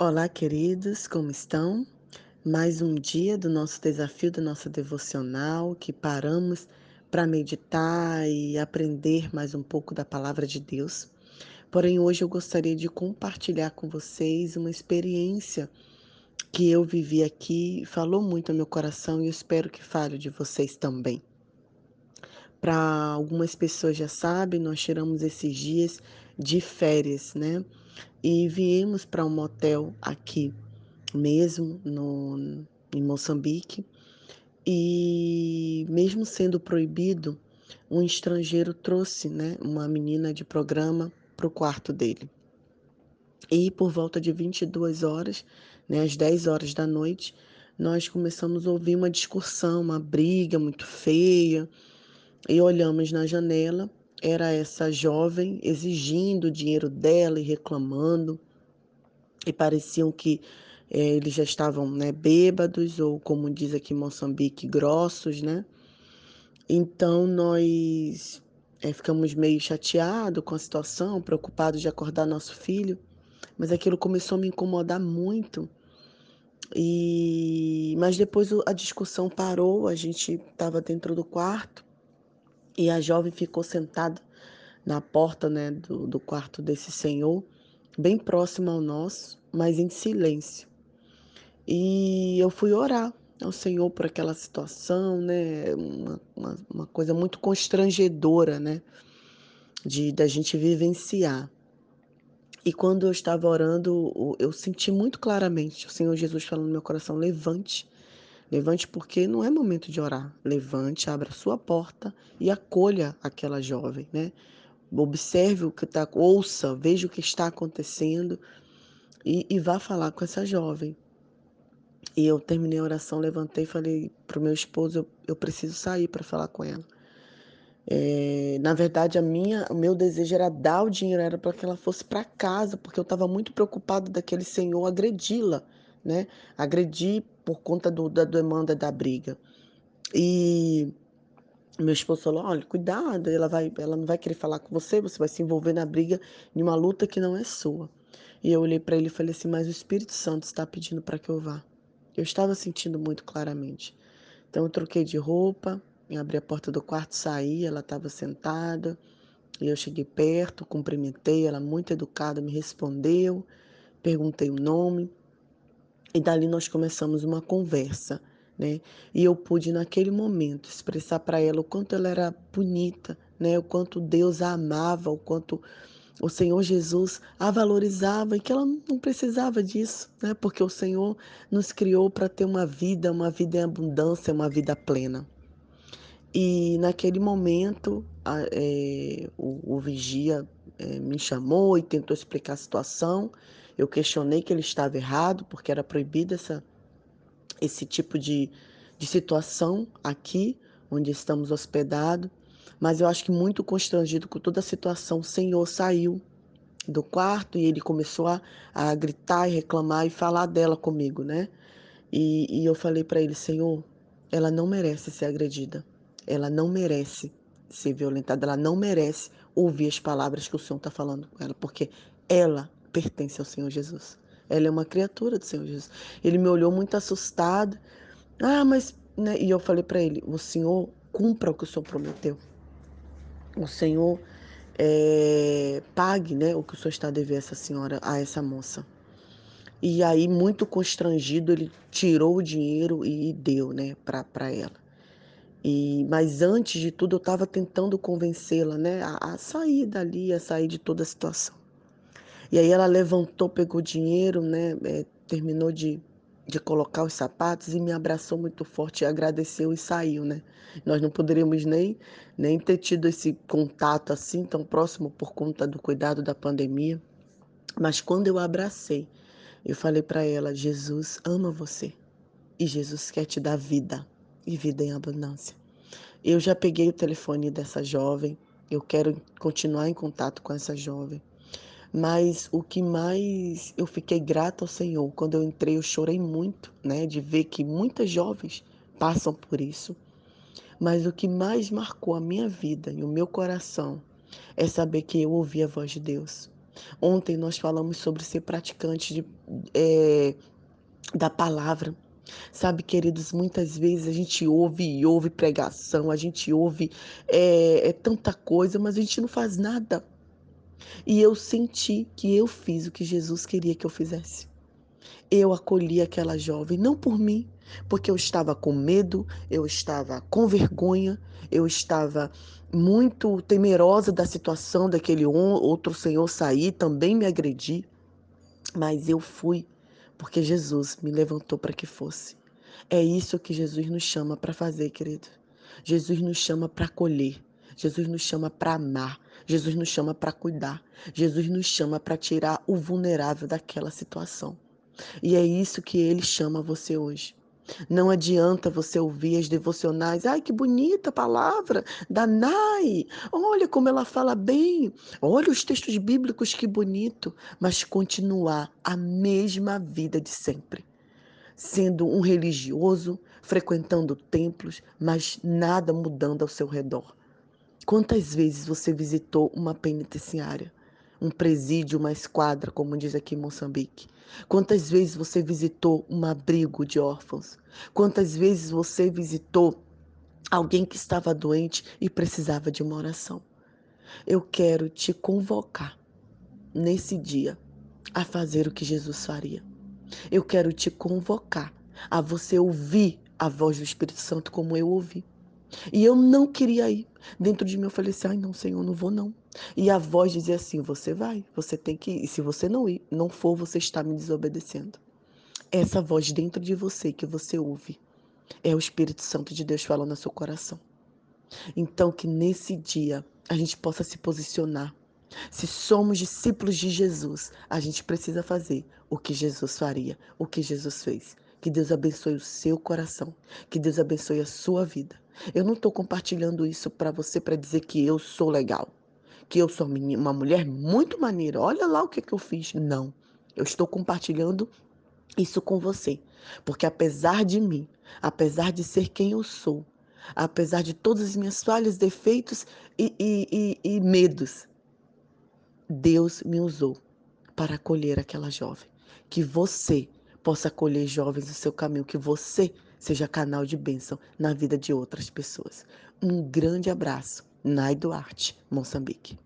Olá, queridos, como estão? Mais um dia do nosso desafio, do nosso devocional, que paramos para meditar e aprender mais um pouco da palavra de Deus. Porém, hoje eu gostaria de compartilhar com vocês uma experiência que eu vivi aqui, falou muito ao meu coração e eu espero que fale de vocês também. Para algumas pessoas já sabem, nós tiramos esses dias de férias, né? E viemos para um motel aqui mesmo, no, em Moçambique. E mesmo sendo proibido, um estrangeiro trouxe né, uma menina de programa para o quarto dele. E por volta de 22 horas, né, às 10 horas da noite, nós começamos a ouvir uma discussão, uma briga muito feia e olhamos na janela, era essa jovem exigindo o dinheiro dela e reclamando, e pareciam que é, eles já estavam né, bêbados, ou como diz aqui em Moçambique, grossos, né? Então nós é, ficamos meio chateados com a situação, preocupados de acordar nosso filho, mas aquilo começou a me incomodar muito. E mas depois a discussão parou, a gente estava dentro do quarto e a jovem ficou sentada na porta né, do, do quarto desse senhor, bem próximo ao nosso, mas em silêncio. E eu fui orar ao Senhor por aquela situação, né? Uma, uma, uma, coisa muito constrangedora, né? De da gente vivenciar. E quando eu estava orando, eu senti muito claramente o Senhor Jesus falando no meu coração: levante Levante porque não é momento de orar. Levante, abra sua porta e acolha aquela jovem, né? Observe o que está, ouça, veja o que está acontecendo e, e vá falar com essa jovem. E eu terminei a oração, levantei e falei para o meu esposo: eu, eu preciso sair para falar com ela. É, na verdade, a minha, o meu desejo era dar o dinheiro, era para que ela fosse para casa, porque eu estava muito preocupado daquele senhor agredi-la, né? Agredir por conta do, da demanda da briga. E meu esposo falou: olha, cuidado, ela, vai, ela não vai querer falar com você, você vai se envolver na briga em uma luta que não é sua. E eu olhei para ele e falei assim: mas o Espírito Santo está pedindo para que eu vá. Eu estava sentindo muito claramente. Então eu troquei de roupa, abri a porta do quarto, saí, ela estava sentada. E eu cheguei perto, cumprimentei, ela muito educada me respondeu, perguntei o nome. E dali nós começamos uma conversa, né? E eu pude naquele momento expressar para ela o quanto ela era bonita, né? O quanto Deus a amava, o quanto o Senhor Jesus a valorizava e que ela não precisava disso, né? Porque o Senhor nos criou para ter uma vida, uma vida em abundância, uma vida plena. E naquele momento, a, é, o, o, vigia é, me chamou e tentou explicar a situação. Eu questionei que ele estava errado, porque era proibido essa, esse tipo de, de situação aqui, onde estamos hospedados. Mas eu acho que muito constrangido com toda a situação, o Senhor saiu do quarto e ele começou a, a gritar e reclamar e falar dela comigo, né? E, e eu falei para ele, Senhor, ela não merece ser agredida, ela não merece ser violentada, ela não merece ouvir as palavras que o Senhor está falando com ela, porque ela pertence ao Senhor Jesus. Ela é uma criatura do Senhor Jesus. Ele me olhou muito assustado. Ah, mas. Né? E eu falei para ele: o Senhor cumpra o que o Senhor prometeu. O Senhor é, pague né, o que o Senhor está a dever a essa senhora, a essa moça. E aí, muito constrangido, ele tirou o dinheiro e deu né, para ela. E, mas antes de tudo, eu estava tentando convencê-la né, a, a sair dali, a sair de toda a situação. E aí ela levantou, pegou dinheiro, né? É, terminou de, de colocar os sapatos e me abraçou muito forte, agradeceu e saiu, né? Nós não poderíamos nem, nem ter tido esse contato assim tão próximo por conta do cuidado da pandemia. Mas quando eu abracei, eu falei para ela: Jesus ama você e Jesus quer te dar vida e vida em abundância. Eu já peguei o telefone dessa jovem, eu quero continuar em contato com essa jovem. Mas o que mais eu fiquei grata ao Senhor, quando eu entrei, eu chorei muito, né, de ver que muitas jovens passam por isso. Mas o que mais marcou a minha vida e o meu coração é saber que eu ouvi a voz de Deus. Ontem nós falamos sobre ser praticante de, é, da palavra. Sabe, queridos, muitas vezes a gente ouve e ouve pregação, a gente ouve é, é, tanta coisa, mas a gente não faz nada. E eu senti que eu fiz o que Jesus queria que eu fizesse. Eu acolhi aquela jovem, não por mim, porque eu estava com medo, eu estava com vergonha, eu estava muito temerosa da situação daquele outro senhor sair, também me agredir, mas eu fui porque Jesus me levantou para que fosse. É isso que Jesus nos chama para fazer, querido. Jesus nos chama para acolher. Jesus nos chama para amar. Jesus nos chama para cuidar. Jesus nos chama para tirar o vulnerável daquela situação. E é isso que ele chama você hoje. Não adianta você ouvir as devocionais. Ai, que bonita palavra da Nai. Olha como ela fala bem. Olha os textos bíblicos, que bonito. Mas continuar a mesma vida de sempre. Sendo um religioso, frequentando templos, mas nada mudando ao seu redor. Quantas vezes você visitou uma penitenciária? um presídio, uma esquadra, como diz aqui em Moçambique? Quantas vezes você visitou um abrigo de órfãos? Quantas vezes você visitou alguém que estava doente e precisava de uma oração? Eu quero te convocar nesse dia a fazer o que Jesus faria. Eu quero te convocar a você ouvir a voz do Espírito Santo como eu ouvi. E eu não queria ir. Dentro de mim eu falei assim: ai, não, Senhor, não vou não. E a voz dizia assim: você vai, você tem que ir. E se você não ir, não for, você está me desobedecendo. Essa voz dentro de você que você ouve é o Espírito Santo de Deus falando no seu coração. Então, que nesse dia a gente possa se posicionar. Se somos discípulos de Jesus, a gente precisa fazer o que Jesus faria, o que Jesus fez. Que Deus abençoe o seu coração. Que Deus abençoe a sua vida. Eu não estou compartilhando isso para você para dizer que eu sou legal. Que eu sou uma mulher muito maneira. Olha lá o que, que eu fiz. Não. Eu estou compartilhando isso com você. Porque apesar de mim, apesar de ser quem eu sou, apesar de todas as minhas falhas, defeitos e, e, e, e medos, Deus me usou para acolher aquela jovem. Que você possa acolher jovens no seu caminho, que você seja canal de bênção na vida de outras pessoas. Um grande abraço. Nai Duarte, Moçambique.